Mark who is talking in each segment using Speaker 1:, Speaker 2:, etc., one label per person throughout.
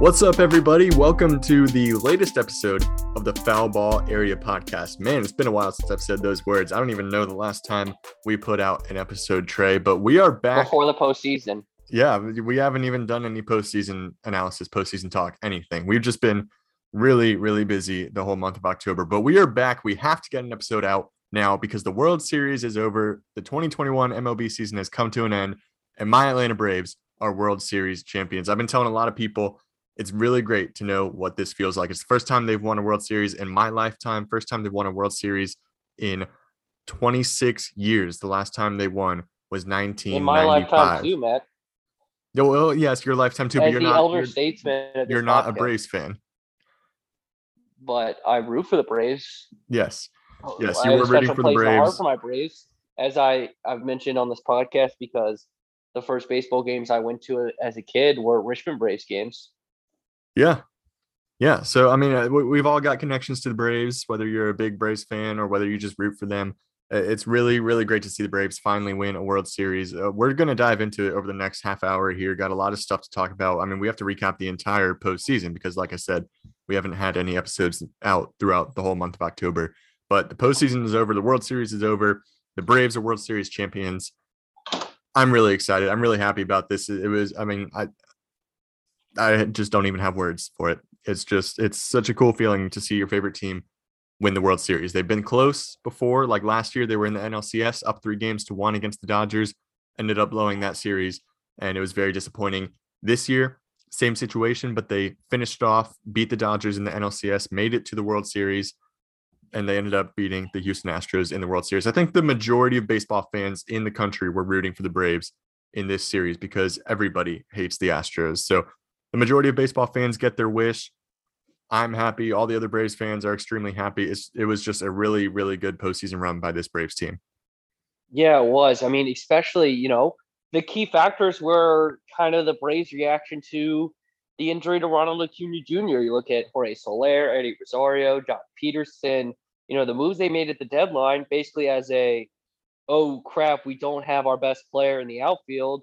Speaker 1: What's up, everybody? Welcome to the latest episode of the Foul Ball Area podcast. Man, it's been a while since I've said those words. I don't even know the last time we put out an episode, Trey, but we are back
Speaker 2: before the postseason.
Speaker 1: Yeah, we haven't even done any postseason analysis, postseason talk, anything. We've just been really, really busy the whole month of October, but we are back. We have to get an episode out now because the World Series is over. The 2021 MLB season has come to an end, and my Atlanta Braves are World Series champions. I've been telling a lot of people it's really great to know what this feels like. It's the first time they've won a World Series in my lifetime, first time they've won a World Series in 26 years. The last time they won was 1995. In my lifetime
Speaker 2: too, Matt.
Speaker 1: No, well, yes, your lifetime too, As but you're
Speaker 2: the
Speaker 1: not
Speaker 2: elder
Speaker 1: you're,
Speaker 2: statesman.
Speaker 1: You're not podcast. a Braves fan.
Speaker 2: But I root for the Braves.
Speaker 1: Yes. Oh, yes, you were rooting for the Braves.
Speaker 2: for my Braves, as I I've mentioned on this podcast, because the first baseball games I went to as a kid were Richmond Braves games.
Speaker 1: Yeah. Yeah. So, I mean, uh, we've all got connections to the Braves, whether you're a big Braves fan or whether you just root for them. It's really, really great to see the Braves finally win a World Series. Uh, we're going to dive into it over the next half hour here. Got a lot of stuff to talk about. I mean, we have to recap the entire postseason because, like I said, we haven't had any episodes out throughout the whole month of October. But the postseason is over. The World Series is over. The Braves are World Series champions. I'm really excited. I'm really happy about this. It was, I mean, I, I just don't even have words for it. It's just it's such a cool feeling to see your favorite team win the World Series. They've been close before, like last year they were in the NLCS up 3 games to 1 against the Dodgers, ended up blowing that series and it was very disappointing. This year, same situation, but they finished off, beat the Dodgers in the NLCS, made it to the World Series, and they ended up beating the Houston Astros in the World Series. I think the majority of baseball fans in the country were rooting for the Braves in this series because everybody hates the Astros. So the majority of baseball fans get their wish. I'm happy. All the other Braves fans are extremely happy. It's, it was just a really, really good postseason run by this Braves team.
Speaker 2: Yeah, it was. I mean, especially, you know, the key factors were kind of the Braves' reaction to the injury to Ronald Acuna Jr. You look at Jorge Soler, Eddie Rosario, Joc Pederson, you know, the moves they made at the deadline basically as a, oh crap, we don't have our best player in the outfield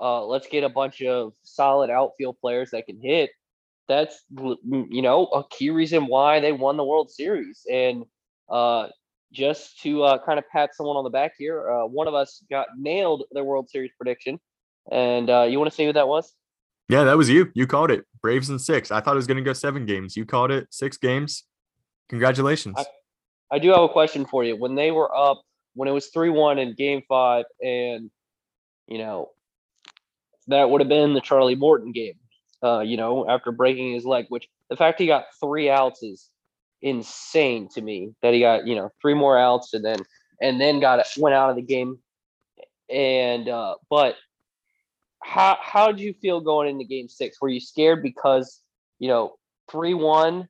Speaker 2: uh, let's get a bunch of solid outfield players that can hit. That's you know a key reason why they won the World Series. And uh, just to uh, kind of pat someone on the back here, uh, one of us got nailed their World Series prediction. And uh, you want to see who that was?
Speaker 1: Yeah, that was you. You called it. Braves in six. I thought it was going to go seven games. You called it six games. Congratulations.
Speaker 2: I, I do have a question for you. When they were up, when it was 3 1 in game five, and, you know, that would have been the Charlie Morton game. Uh, you know, after breaking his leg, which the fact he got three outs is insane to me. That he got you know three more outs and then and then got went out of the game. And uh, but how how did you feel going into Game Six? Were you scared because you know three one?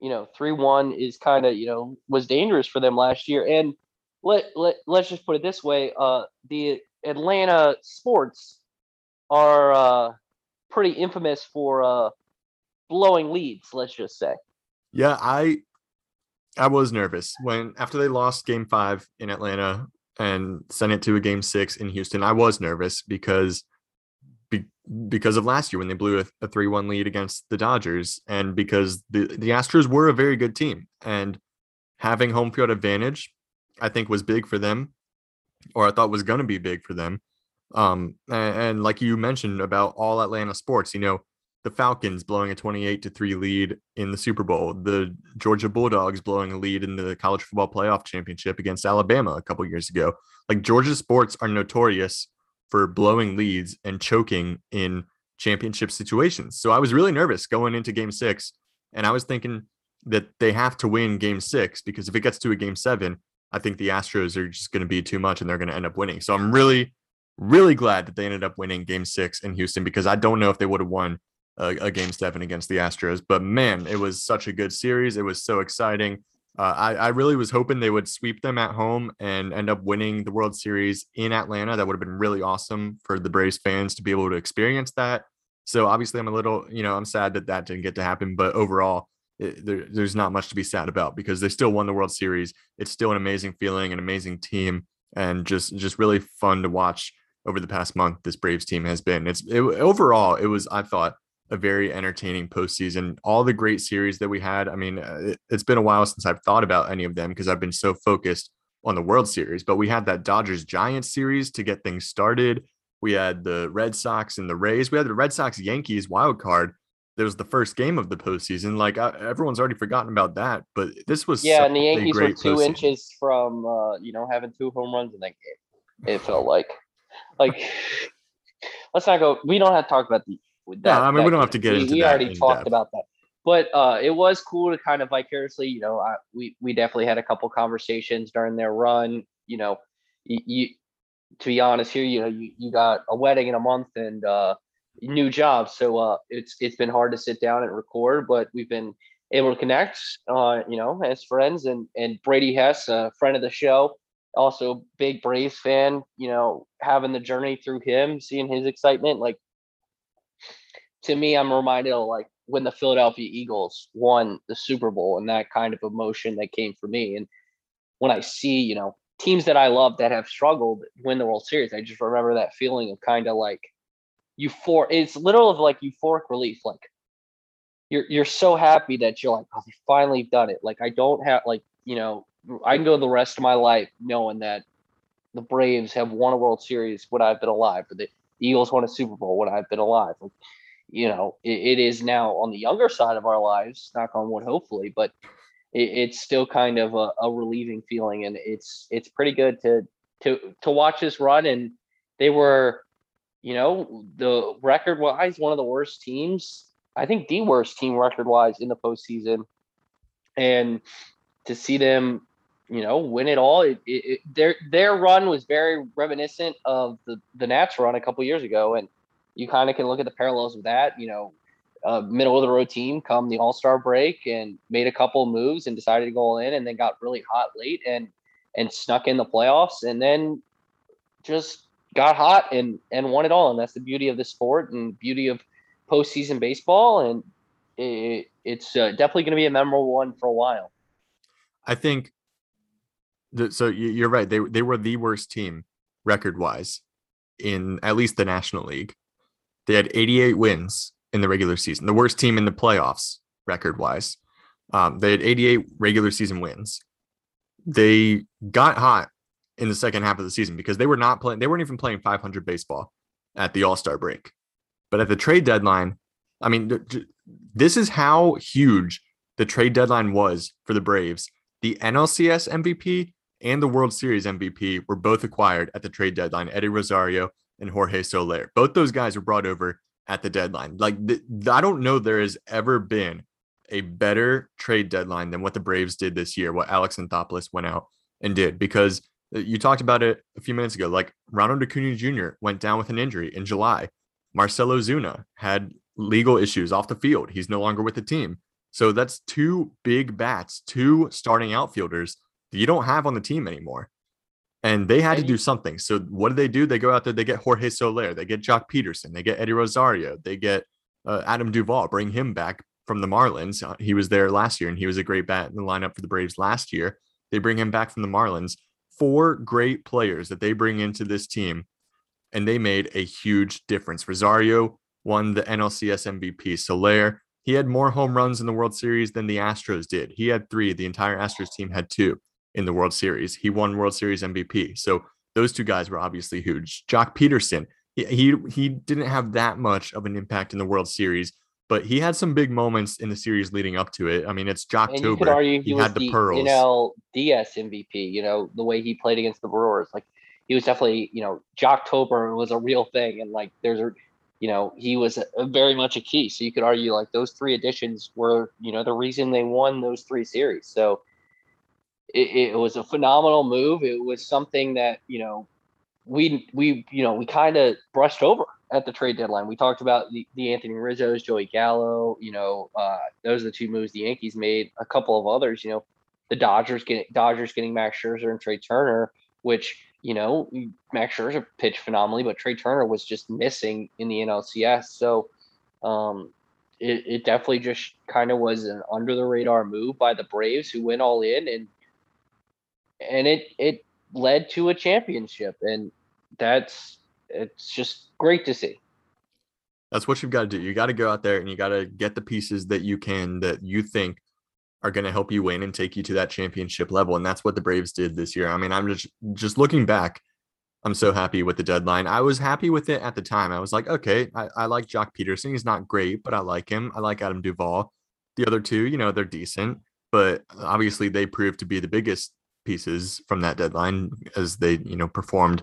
Speaker 2: You know, three one is kind of you know was dangerous for them last year, and let let let's just put it this way: uh, the Atlanta sports are uh, pretty infamous for uh, blowing leads. Let's just say.
Speaker 1: Yeah, I I was nervous when after they lost Game Five in Atlanta and sent it to a Game Six in Houston. I was nervous because be, because of last year when they blew a three one lead against the Dodgers, and because the the Astros were a very good team, and having home field advantage, I think was big for them or I thought was going to be big for them. Um, and, and, like you mentioned about all Atlanta sports, you know, the Falcons blowing a 28 to 3 lead in the Super Bowl, the Georgia Bulldogs blowing a lead in the college football playoff championship against Alabama a couple years ago. Like Georgia sports are notorious for blowing leads and choking in championship situations. So I was really nervous going into game six. And I was thinking that they have to win game six because if it gets to a game seven, I think the Astros are just going to be too much and they're going to end up winning. So I'm really, really glad that they ended up winning game six in Houston because I don't know if they would have won a, a game seven against the Astros. But man, it was such a good series. It was so exciting. Uh, I, I really was hoping they would sweep them at home and end up winning the World Series in Atlanta. That would have been really awesome for the Braves fans to be able to experience that. So obviously, I'm a little, you know, I'm sad that that didn't get to happen. But overall, it, there, there's not much to be sad about because they still won the World Series. It's still an amazing feeling, an amazing team, and just just really fun to watch over the past month. This Braves team has been. It's it, overall, it was I thought a very entertaining postseason. All the great series that we had. I mean, uh, it, has been a while since I've thought about any of them because I've been so focused on the World Series. But we had that Dodgers Giants series to get things started. We had the Red Sox and the Rays. We had the Red Sox Yankees wild card. There was the first game of the postseason. Like uh, everyone's already forgotten about that, but this was
Speaker 2: yeah. And the Yankees were two postseason. inches from uh, you know having two home runs in that game. It felt like like let's not go. We don't have to talk about the
Speaker 1: with that. Yeah, I mean, we don't have to get
Speaker 2: we,
Speaker 1: into.
Speaker 2: We already talked
Speaker 1: depth.
Speaker 2: about that, but uh, it was cool to kind of vicariously, you know, I, we we definitely had a couple conversations during their run. You know, you, you to be honest here, you know, you, you got a wedding in a month and uh, new job, so uh, it's it's been hard to sit down and record, but we've been able to connect, uh, you know, as friends. And and Brady Hess, a friend of the show, also big Braves fan. You know, having the journey through him, seeing his excitement, like to me, I'm reminded of like when the Philadelphia Eagles won the Super Bowl and that kind of emotion that came for me. And when I see, you know, teams that I love that have struggled win the World Series, I just remember that feeling of kind of like euphoric. It's little of like euphoric relief. Like you're you're so happy that you're like, oh, finally done it. Like I don't have like, you know, I can go the rest of my life knowing that the Braves have won a World Series when I've been alive, or the Eagles won a Super Bowl when I've been alive. Like, you know, it, it is now on the younger side of our lives, knock on wood, hopefully, but it, it's still kind of a, a, relieving feeling, and it's it's pretty good to to to watch this run. And they were, you know, the record wise, one of the worst teams. I think the worst team record wise in the postseason, and to see them, you know, win it all. It, it, their their run was very reminiscent of the the Nats run a couple years ago, and you kind of can look at the parallels with that. You know, a middle of the road team come the All Star break and made a couple moves and decided to go in, and then got really hot late and and snuck in the playoffs, and then just got hot and and won it all. And that's the beauty of the sport and beauty of postseason baseball. And it, it's uh, definitely going to be a memorable one for a while.
Speaker 1: I think. so you're right. They they were the worst team record wise in at least the National League. They had 88 wins in the regular season, the worst team in the playoffs record wise. Um, they had 88 regular season wins. They got hot in the second half of the season because they were not playing, they weren't even playing 500 baseball at the All Star break. But at the trade deadline, I mean, this is how huge the trade deadline was for the Braves. The NLCS MVP and the World Series MVP were both acquired at the trade deadline. Eddie Rosario and Jorge Soler. Both those guys were brought over at the deadline. Like th- I don't know there has ever been a better trade deadline than what the Braves did this year, what Alex Anthopoulos went out and did because you talked about it a few minutes ago. Like Ronald Acuna Jr. went down with an injury in July. Marcell Ozuna had legal issues off the field. He's no longer with the team. So that's two big bats, two starting outfielders that you don't have on the team anymore and they had to do something. So what do they do? They go out there, they get Jorge Soler, they get Joc Pederson, they get Eddie Rosario, they get uh, Adam Duvall, bring him back from the Marlins. Uh, he was there last year and he was a great bat in the lineup for the Braves last year. They bring him back from the Marlins. Four great players that they bring into this team, and they made a huge difference. Rosario won the NLCS MVP. Soler, he had more home runs in the World Series than the Astros did. He had three. The entire Astros team had two in the World Series. He won World Series MVP. So those two guys were obviously huge. Joc Pederson, he, he he didn't have that much of an impact in the World Series, but he had some big moments in the series leading up to it. I mean, it's Joc.
Speaker 2: You could argue he, he was had the, the pearls. NL DS MVP. You know the way he played against the Brewers, like he was definitely you know Jocktober was a real thing, and like there's a you know he was a, a very much a key. So you could argue like those three additions were you know the reason they won those three series. So it, it was a phenomenal move. It was something that you know we we you know we kind of brushed over at the trade deadline. We talked about the, the Anthony Rizzo's, Joey Gallo. You know, uh, those are the two moves the Yankees made. A couple of others. You know, the Dodgers getting Dodgers getting Max Scherzer and Trea Turner, which you know Max Scherzer pitched phenomenally, but Trea Turner was just missing in the NLCS. So um, it, it definitely just kind of was an under the radar move by the Braves, who went all in and and it it led to a championship, and that's it's just great to see.
Speaker 1: That's what you've got to do. You got to go out there and you got to get the pieces that you can that you think are going to help you win and take you to that championship level. And that's what the Braves did this year. I mean, I'm just just looking back, I'm so happy with the deadline. I was happy with it at the time. I was like, okay, I, I like Joc Pederson. He's not great, but I like him. I like Adam Duvall. The other two, you know, they're decent, but obviously they proved to be the biggest pieces from that deadline as they, you know, performed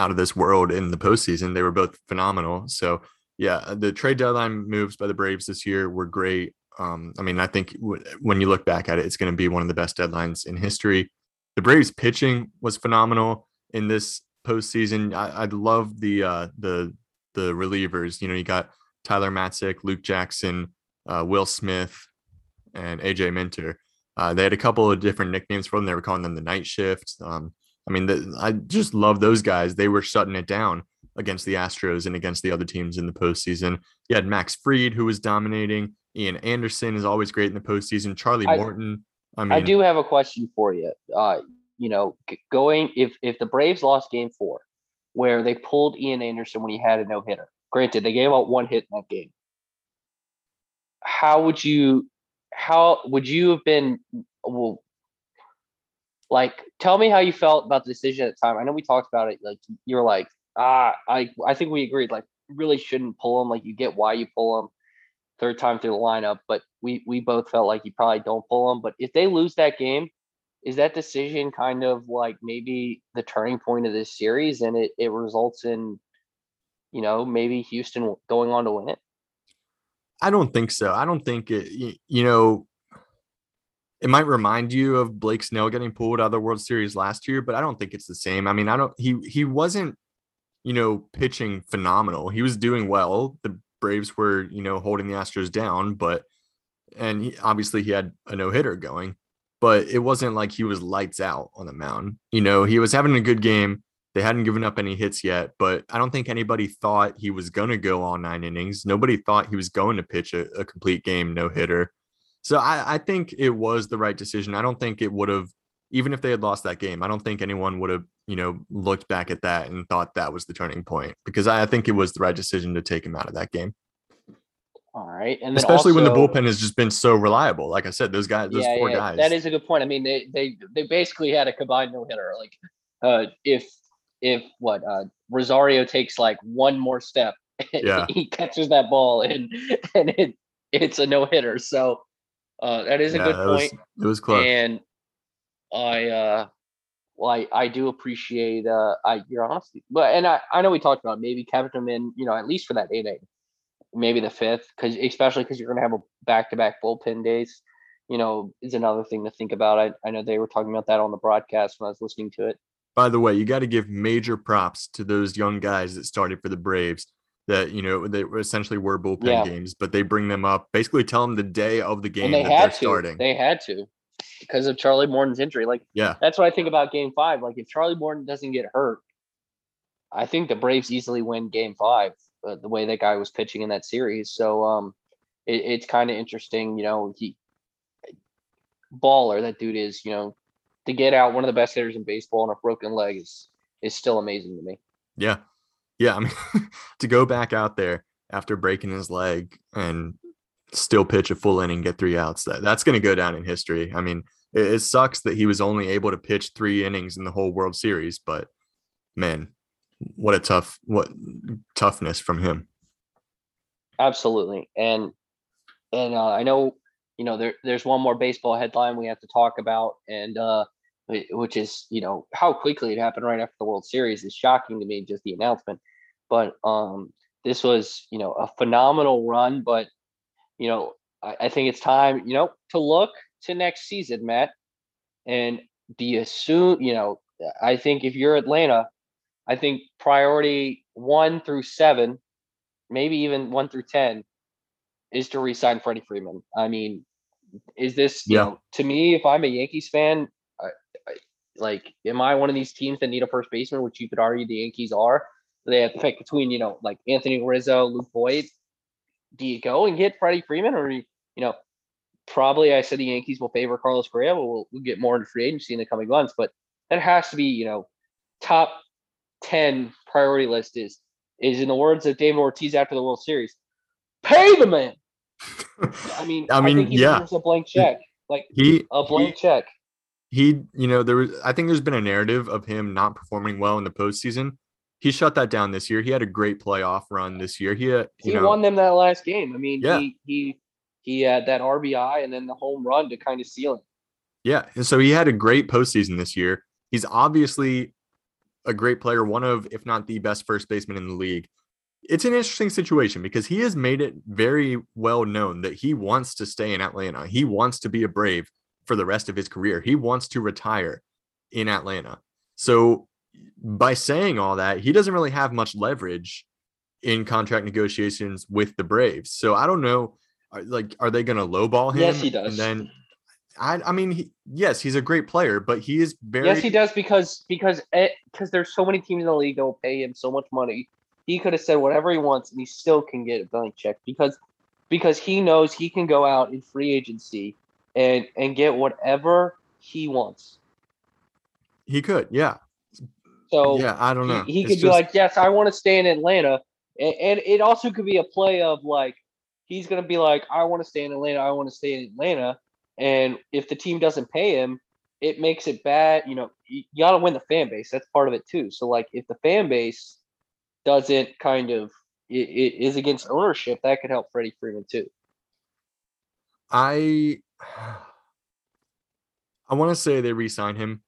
Speaker 1: out of this world in the postseason. They were both phenomenal. So yeah, the trade deadline moves by the Braves this year were great. Um, I mean, I think w- when you look back at it, it's going to be one of the best deadlines in history. The Braves pitching was phenomenal in this postseason. I, I love the uh, the the relievers. You know, you got Tyler Matzek, Luke Jackson, uh, Will Smith, and AJ Minter. Uh, they had a couple of different nicknames for them. They were calling them the night shift. Um, I mean, the, I just love those guys. They were shutting it down against the Astros and against the other teams in the postseason. You had Max Fried, who was dominating. Ian Anderson is always great in the postseason. Charlie
Speaker 2: I-
Speaker 1: Morton. I mean,
Speaker 2: I do have a question for you. Uh, you know, going if if the Braves lost Game Four, where they pulled Ian Anderson when he had a no hitter. Granted, they gave out one hit in that game. How would you? How would you have been? Well, like, tell me how you felt about the decision at the time. I know we talked about it. Like, you were like, ah, I I think we agreed. Like, really shouldn't pull him. Like, you get why you pull him third time through the lineup, but we we both felt like you probably don't pull them. But if they lose that game, is that decision kind of like maybe the turning point of this series, and it it results in, you know, maybe Houston going on to win it?
Speaker 1: I don't think so. I don't think it, you know, it might remind you of Blake Snell getting pulled out of the World Series last year, but I don't think it's the same. I mean, I don't, he, he wasn't, you know, pitching phenomenal. He was doing well. The Braves were, you know, holding the Astros down, but, and he, obviously he had a no hitter going, but it wasn't like he was lights out on the mound. You know, he was having a good game. They hadn't given up any hits yet, but I don't think anybody thought he was going to go all nine innings. Nobody thought he was going to pitch a, a complete game no hitter. So I, I think it was the right decision. I don't think it would have, even if they had lost that game, I don't think anyone would have, you know, looked back at that and thought that was the turning point because I, I think it was the right decision to take him out of that game,
Speaker 2: All right, and
Speaker 1: especially when the bullpen has just been so reliable. Like I said, those guys, those
Speaker 2: yeah,
Speaker 1: four
Speaker 2: yeah,
Speaker 1: guys.
Speaker 2: That is a good point. I mean, they they they basically had a combined no hitter. Like, uh, if if what uh Rosario takes like one more step,
Speaker 1: Yeah.
Speaker 2: he catches that ball and and it it's a no hitter. So, uh, that is a
Speaker 1: Yeah,
Speaker 2: good
Speaker 1: it was-
Speaker 2: point.
Speaker 1: it was close.
Speaker 2: And I uh, well, I I do appreciate uh I your honesty, but and I I know we talked about maybe kept him in, you know, at least for that inning, maybe the fifth, because especially because you're gonna have a back to back bullpen days you know, is another thing to think about. I, I know they were talking about that on the broadcast when I was listening to it.
Speaker 1: By the way, you got to give major props to those young guys that started for the Braves. That you know they essentially were bullpen
Speaker 2: Yeah.
Speaker 1: games, but they bring them up, basically tell them the day of the game
Speaker 2: and they
Speaker 1: that they're
Speaker 2: had to.
Speaker 1: starting.
Speaker 2: They had to because of Charlie Morton's injury. Like
Speaker 1: yeah,
Speaker 2: that's what I think about game five. Like if Charlie Morton doesn't get hurt, I think the Braves easily win game five, uh, the way that guy was pitching in that series. So um it, it's kind of interesting, you know, he baller that dude is, you know, to get out one of the best hitters in baseball on a broken leg is is still amazing to me.
Speaker 1: yeah, yeah. I mean, to go back out there after breaking his leg and still pitch a full inning, get three outs, that that's going to go down in history. I mean, it, it sucks that he was only able to pitch three innings in the whole World Series, but man, what a tough what toughness from him.
Speaker 2: Absolutely. And and uh, I know you know there there's one more baseball headline we have to talk about and uh which is you know how quickly it happened right after the World Series is shocking to me just the announcement. But um this was you know a phenomenal run but you know I, I think it's time you know to look to next season Matt and do you assume you know I think if you're Atlanta I think priority 1 through 7 maybe even one through ten, is to re-sign Freddie Freeman. I mean, is this you know to me? If I'm a Yankees fan, I, I, like, am I one of these teams that need a first baseman, which you could argue the Yankees are? They have to pick between you know like Anthony Rizzo, Luke Voit. Do you go and get Freddie Freeman, or you know? Probably, I said the Yankees will favor Carlos Correa. But we'll, we'll get more into free agency in the coming months, but that has to be, you know, top 10 priority list is is in the words of David Ortiz after the World Series, pay the man. I mean,
Speaker 1: I mean,
Speaker 2: think he
Speaker 1: yeah.
Speaker 2: a blank check, like
Speaker 1: he
Speaker 2: a blank check.
Speaker 1: he you know there was i think there's been a narrative of him not performing well in the postseason he shut that down this year. He had a great playoff run this year. He had, you
Speaker 2: He
Speaker 1: know
Speaker 2: won them that last game. I mean,
Speaker 1: Yeah.
Speaker 2: he he he had that RBI and then the home run to kind of seal it.
Speaker 1: yeah and so he had a great postseason this year. He's obviously a great player one of if not the best first baseman in the league. It's an interesting situation because he has made it very well known that he wants to stay in atlanta. He wants to be a brave for the rest of his career. He wants to retire in atlanta. So by saying all that, he doesn't really have much leverage in contract negotiations with the Braves. So I don't know, uh, like, are they going to lowball him?
Speaker 2: Yes, he does.
Speaker 1: And then, I, I mean, he, yes, he's a great player, but he is very.
Speaker 2: Yes, he does because because eh, because there's so many teams in the league that will pay him so much money. He could have said whatever he wants and he still can get a blank check because because he knows he can go out in free agency and and get whatever he wants.
Speaker 1: He could, yeah,
Speaker 2: So
Speaker 1: yeah. I don't know.
Speaker 2: he, he could be like, yes, I want to stay in Atlanta, and, and it also could be a play of like he's gonna be like, I want to stay in Atlanta, I want to stay in Atlanta, and if the team doesn't pay him, it makes it bad. You know, you, you got to win the fan base. That's part of it too. So like, if the fan base doesn't kind of it, it is against ownership, that could help Freddie Freeman too.
Speaker 1: I, I want to say they re-sign him,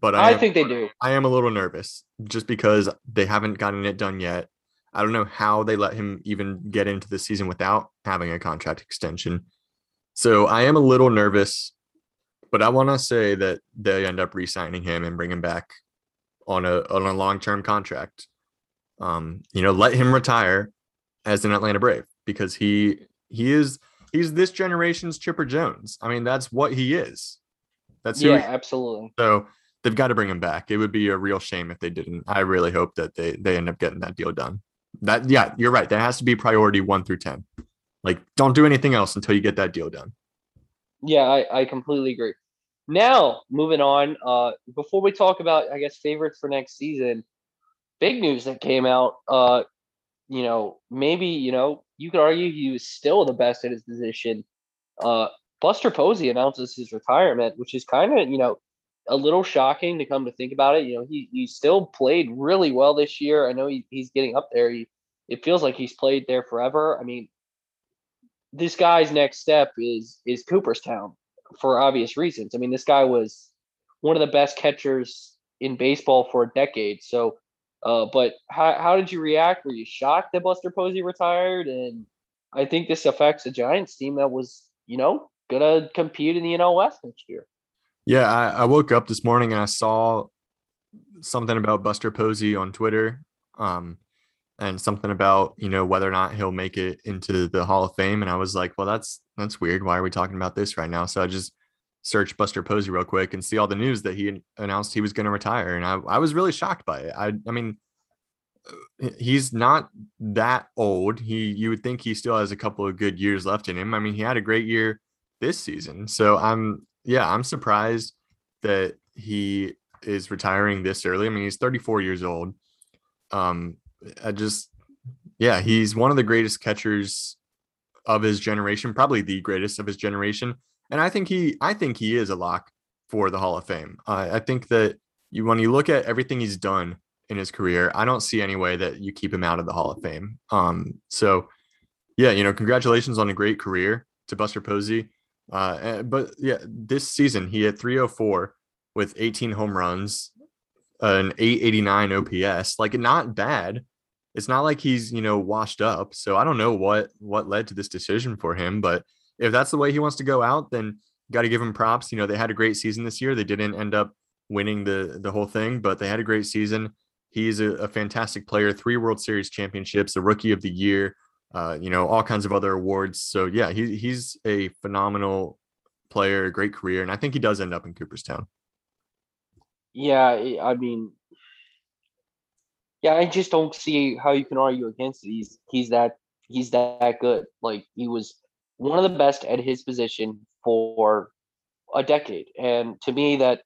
Speaker 1: but I,
Speaker 2: I
Speaker 1: am-
Speaker 2: think they do.
Speaker 1: I am a little nervous just because they haven't gotten it done yet. I don't know how they let him even get into the season without having a contract extension. So I am a little nervous, but I want to say that they end up re-signing him and bring him back on a on a long-term contract. Um, you know, let him retire as an Atlanta Brave because he he is he's this generation's Chipper Jones. I mean, that's what he is. That's
Speaker 2: Yeah, absolutely.
Speaker 1: so they've got to bring him back. It would be a real shame if they didn't. I really hope that they they end up getting that deal done. That yeah, you're right. That has to be priority one through ten. Like, don't do anything else until you get that deal done.
Speaker 2: Yeah, I, I completely agree. Now, moving on, uh, before we talk about, I guess, favorites for next season, big news that came out, uh, you know, maybe, you know, you could argue he was still the best at his position. Uh, Buster Posey announces his retirement, which is kind of, you know, a little shocking to come to think about it. You know, he, he still played really well this year. I know he, he's getting up there. He, it feels like he's played there forever. I mean, this guy's next step is is Cooperstown for obvious reasons. I mean, this guy was one of the best catchers in baseball for a decade. So, uh, but how how did you react? Were you shocked that Buster Posey retired? And I think this affects the Giants team that was, you know, gonna compete in the NL West next year.
Speaker 1: Yeah, I, I woke up this morning and I saw something about Buster Posey on Twitter, um, and something about you know whether or not he'll make it into the Hall of Fame. And I was like, well, that's that's weird. Why are we talking about this right now? So I just searched Buster Posey real quick and see all the news that he announced he was going to retire, and I I was really shocked by it. I I mean. uh, He's not that old. He you would think he still has a couple of good years left in him. I mean, he had a great year this season. So I'm yeah, I'm surprised that he is retiring this early. I mean, he's 34 years old. Um, I just, yeah, he's one of the greatest catchers of his generation, probably the greatest of his generation. And I think he, I think he is a lock for the Hall of Fame. Uh, I think that you, when you look at everything he's done in his career, I don't see any way that you keep him out of the Hall of Fame. Um, so yeah, you know, congratulations on a great career to Buster Posey. Uh, eh, but yeah, this season he had 304 with 18 home runs, an 889 OPS. Like not bad. It's not like he's you know washed up. So I don't know what what led to this decision for him, but if that's the way he wants to go out, then got to give him props. You know they had a great season this year. They didn't end up winning the the whole thing, but they had a great season. He's a, a fantastic player. Three World Series championships, a Rookie of the Year. Uh, you know, all kinds of other awards. So yeah, he he's a phenomenal player, great career, and I think he does end up in Cooperstown.
Speaker 2: Yeah, I mean, yeah, I just don't see how you can argue against it. He's he's that he's that good. Like he was one of the best at his position for a decade, and to me, that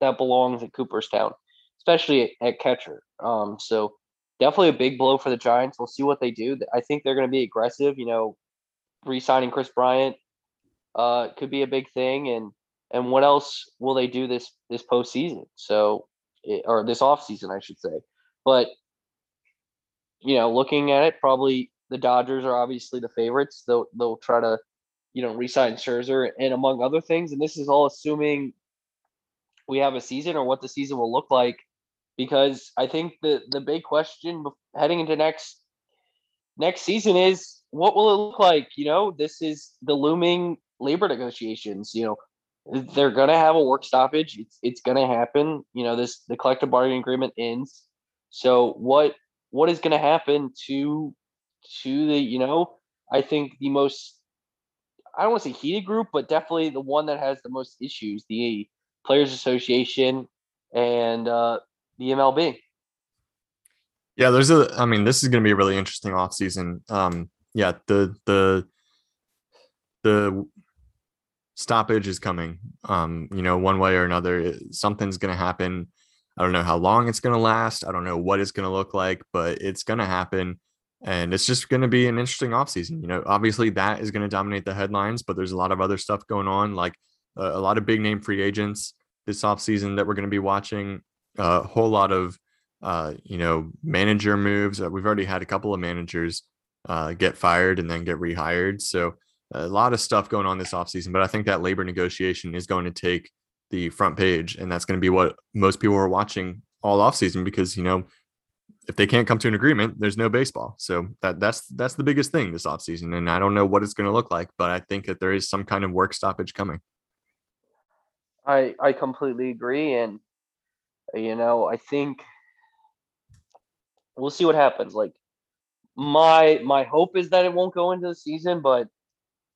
Speaker 2: that belongs at Cooperstown, especially at, at catcher. Um, so definitely a big blow for the Giants. We'll see what they do. I think they're going to be aggressive. You know, re-signing Kris Bryant uh, could be a big thing, and and what else will they do this this postseason? So, or this off season, I should say. But you know, looking at it, probably the Dodgers are obviously the favorites. They'll they'll try to, you know, resign Scherzer and among other things. And this is all assuming we have a season or what the season will look like because I think the the big question heading into next next season is what will it look like? You know, this is the looming labor negotiations. You know, they're gonna have a work stoppage. It's it's gonna happen. You know, this the collective bargaining agreement ends. So what what is gonna happen to to the you know I think the most I don't want to say heated group, but definitely the one that has the most issues, the Players Association and uh, the MLB.
Speaker 1: Yeah, there's a. I mean, this is going to be a really interesting offseason. Um, yeah, the the the stoppage is coming. Um, you know, one way or another, something's going to happen. I don't know how long it's going to last. I don't know what it's going to look like, but it's going to happen. And it's just going to be an interesting offseason. You know, obviously that is going to dominate the headlines, but there's a lot of other stuff going on, like uh, a lot of big name free agents this offseason that we're going to be watching a whole lot of uh, you know manager moves. Uh, we've already had a couple of managers uh, get fired and then get rehired. So a lot of stuff going on this offseason. But I think that labor negotiation is going to take the front page, and that's going to be what most people are watching all offseason because you know if they can't come to an agreement, there's no baseball. So that that's that's the biggest thing this offseason. And I don't know what it's going to look like, but I think that there is some kind of work stoppage coming.
Speaker 2: I I completely agree, and you know, I think we'll see what happens. Like my my hope is that it won't go into the season, but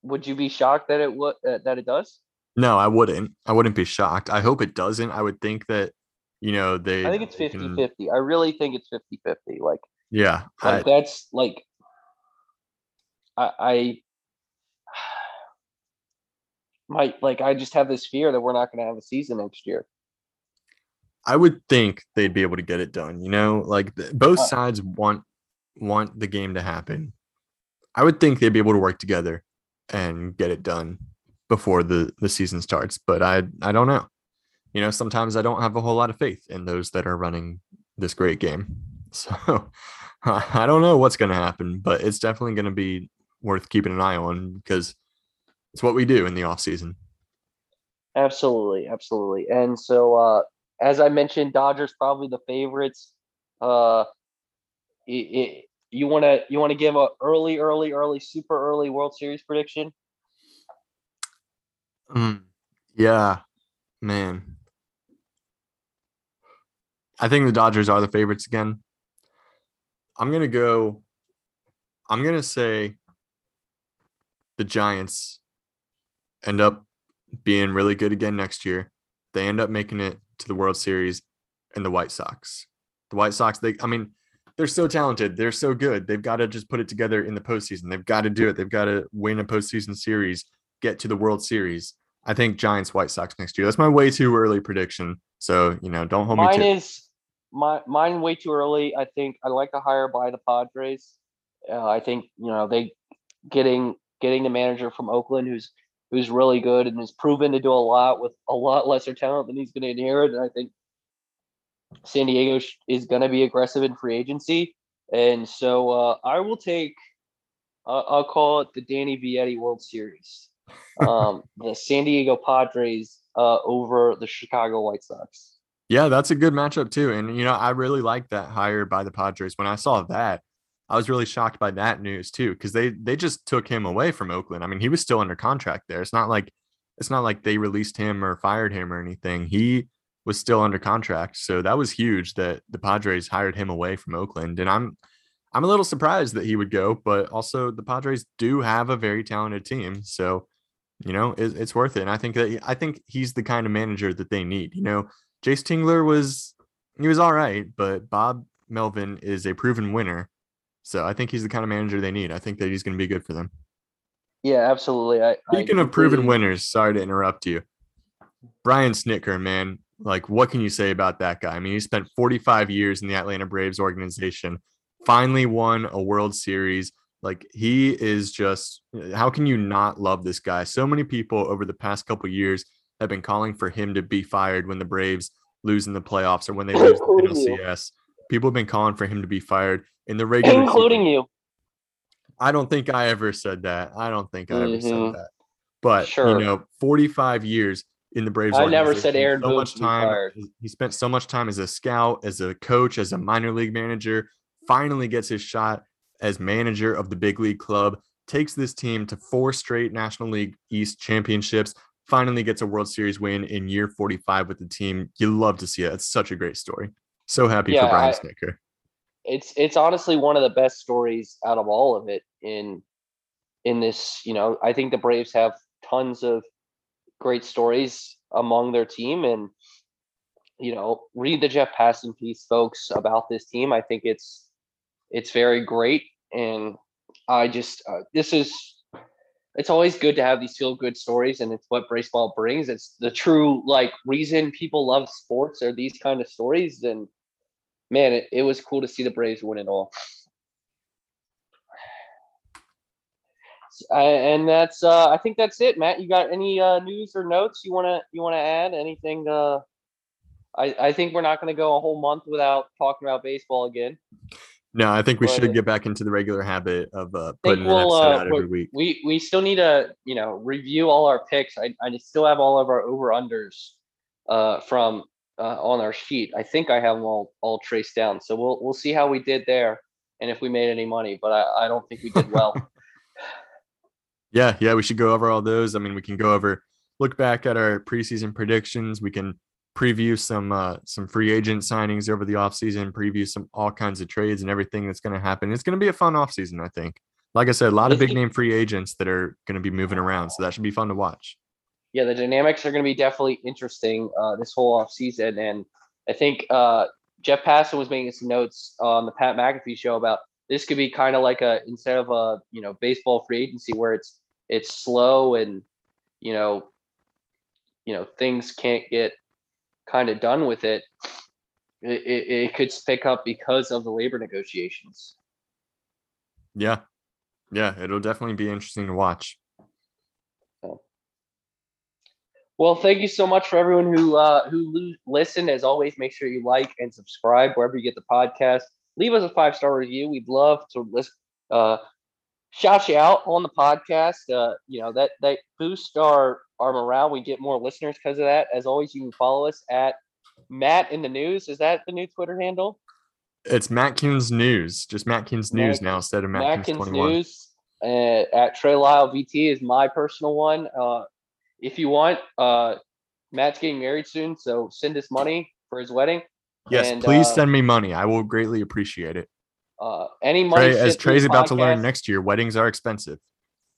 Speaker 2: would you be shocked that it would uh, that it does?
Speaker 1: No, I wouldn't. I wouldn't be shocked. I hope it doesn't. I would think that you know they
Speaker 2: I think it's 50-50. Can... I really think it's 50-50. Like
Speaker 1: Yeah.
Speaker 2: Like I... that's like I I might like I just have this fear that we're not going to have a season next year.
Speaker 1: I would think they'd be able to get it done. You know, like both uh sides want want the game to happen. I would think they'd be able to work together and get it done before the the season starts. But I I don't know. You know, sometimes I don't have a whole lot of faith in those that are running this great game. So I don't know what's going to happen, but it's definitely going to be worth keeping an eye on because it's what we do in the off season.
Speaker 2: Absolutely, absolutely. And so uh as I mentioned, Dodgers probably the favorites. Uh, it, it, you want to you want to give a early, early, early, super early World Series prediction?
Speaker 1: Mm, yeah, man. I think the Dodgers are the favorites again. I'm gonna go. I'm gonna say the Giants end up being really good again next year. They end up making it to the World Series and the White Sox. The White Sox, they, I mean, they're so talented. They're so good. They've got to just put it together in the postseason. They've got to do it. They've got to win a postseason series, get to the World Series. I think Giants, White Sox next year. That's my way too early prediction. So you know, don't hold
Speaker 2: mine
Speaker 1: me.
Speaker 2: Mine is my mine way too early. I think I like to hire by the Padres. Uh, I think you know they getting getting the manager from Oakland who's who's really good and has proven to do a lot with a lot lesser talent than he's going to inherit. And I think San Diego is going to be aggressive in free agency. And so uh, I will take, uh, I'll call it the Danny Vietti World Series. Um, the San Diego Padres uh, over the Chicago White Sox.
Speaker 1: Yeah, that's a good matchup too. And, you know, I really like that hire by the Padres. When I saw that, I was really shocked by that news too, because they they just took him away from Oakland. I mean, he was still under contract there. It's not like it's not like they released him or fired him or anything. He was still under contract. So that was huge that the Padres hired him away from Oakland. And I'm I'm a little surprised that he would go, but also the Padres do have a very talented team, so you know it, it's worth it. And I think that I think he's the kind of manager that they need. You know, Jayce Tingler was he was all right, but Bob Melvin is a proven winner, so I think he's the kind of manager they need. I think that he's going to be good for them.
Speaker 2: Yeah, absolutely. I,
Speaker 1: Speaking I of proven winners, sorry to interrupt you. Brian Snitker, man, like what can you say about that guy? I mean, he spent 45 years in the Atlanta Braves organization, finally won a World Series. Like he is just how can you not love this guy? So many people over the past couple years have been calling for him to be fired when the Braves lose in the playoffs or when they lose the NLCS. People have been calling for him to be fired in the regular
Speaker 2: including season. you.
Speaker 1: I don't think I ever said that. I don't think I mm-hmm. ever said mm-hmm. that. But sure. you know, 45 years in the Braves.
Speaker 2: I never said Aaron so much
Speaker 1: time. He spent so much time as a scout, as a coach, as a minor league manager. Finally gets his shot as manager of the big league club. Takes this team to four straight National League East championships. Finally gets a World Series win in year 45 with the team. You love to see it. It's such a great story. So happy yeah, for Brian I, Snitker.
Speaker 2: It's it's honestly one of the best stories out of all of it in in this. You know, I think the Braves have tons of great stories among their team and you know read the jeff passan piece folks about this team i think it's it's very great and i just uh, this is it's always good to have these feel good stories and it's what baseball brings it's the true like reason people love sports are these kind of stories and man it, it was cool to see the braves win it all and that's uh, I think that's it, Matt. You got any uh, news or notes you wanna you wanna add? Anything? Uh, I I think we're not gonna go a whole month without talking about baseball again.
Speaker 1: No, I think we but, should get back into the regular habit of uh, putting an we'll, episode uh, out every week.
Speaker 2: We we still need to you know review all our picks. I I still have all of our over unders uh, from uh, on our sheet. I think I have them all all traced down. So we'll we'll see how we did there and if we made any money. But I, I don't think we did well.
Speaker 1: Yeah, yeah, we should go over all those. I mean, we can go over look back at our preseason predictions. We can preview some uh, some free agent signings over the offseason, preview some all kinds of trades and everything that's going to happen. It's going to be a fun offseason, I think. Like I said, a lot of big name free agents that are going to be moving around, so that should be fun to watch.
Speaker 2: Yeah, the dynamics are going to be definitely interesting uh, this whole offseason. And I think uh, Jeff Passan was making some notes on the Pat McAfee show about this could be kind of like a instead of a you know baseball free agency where it's it's slow and you know you know things can't get kind of done with it it, it, it could pick up because of the labor negotiations
Speaker 1: yeah yeah it'll definitely be interesting to watch
Speaker 2: well thank you so much for everyone who uh who listened as always make sure you like and subscribe wherever you get the podcast leave us a five star review. We'd love to list, uh, shout you out on the podcast. Uh, you know that that boosts our our morale. We get more listeners because of that. As always, you can follow us at Matt in the News. Is that the new Twitter handle?
Speaker 1: It's Matt Matkins News. Just Matt Matkins News now instead of Matkins, Matkins News.
Speaker 2: Uh, at Trey Lyle VT is my personal one. Uh, if you want, uh, Matt's getting married soon, so send us money for his wedding.
Speaker 1: Yes, and, please uh, send me money. I will greatly appreciate it.
Speaker 2: Uh, any money
Speaker 1: Trey, as Trey's about podcast, to learn next year, weddings are expensive.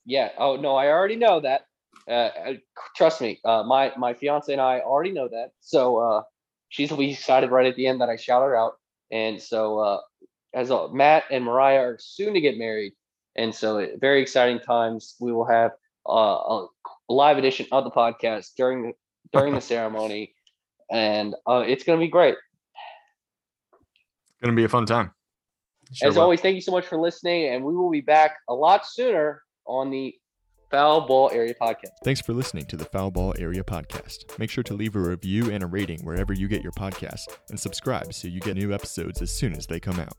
Speaker 2: Yeah. Oh no, I already know that. Uh, trust me, uh, my my fiance and I already know that. So uh, she's we decided right at the end that I shout her out, and so uh, as a, Matt and Mariah are soon to get married, and so very exciting times. We will have uh, a live edition of the podcast during the during the ceremony, and uh, it's going to be great.
Speaker 1: It's going to be a fun time.
Speaker 2: Sure As will. always, thank you so much for listening, and we will be back a lot sooner on the Foul Ball Area Podcast.
Speaker 1: Thanks for listening to the Foul Ball Area Podcast. Make sure to leave a review and a rating wherever you get your podcasts, and subscribe so you get new episodes as soon as they come out.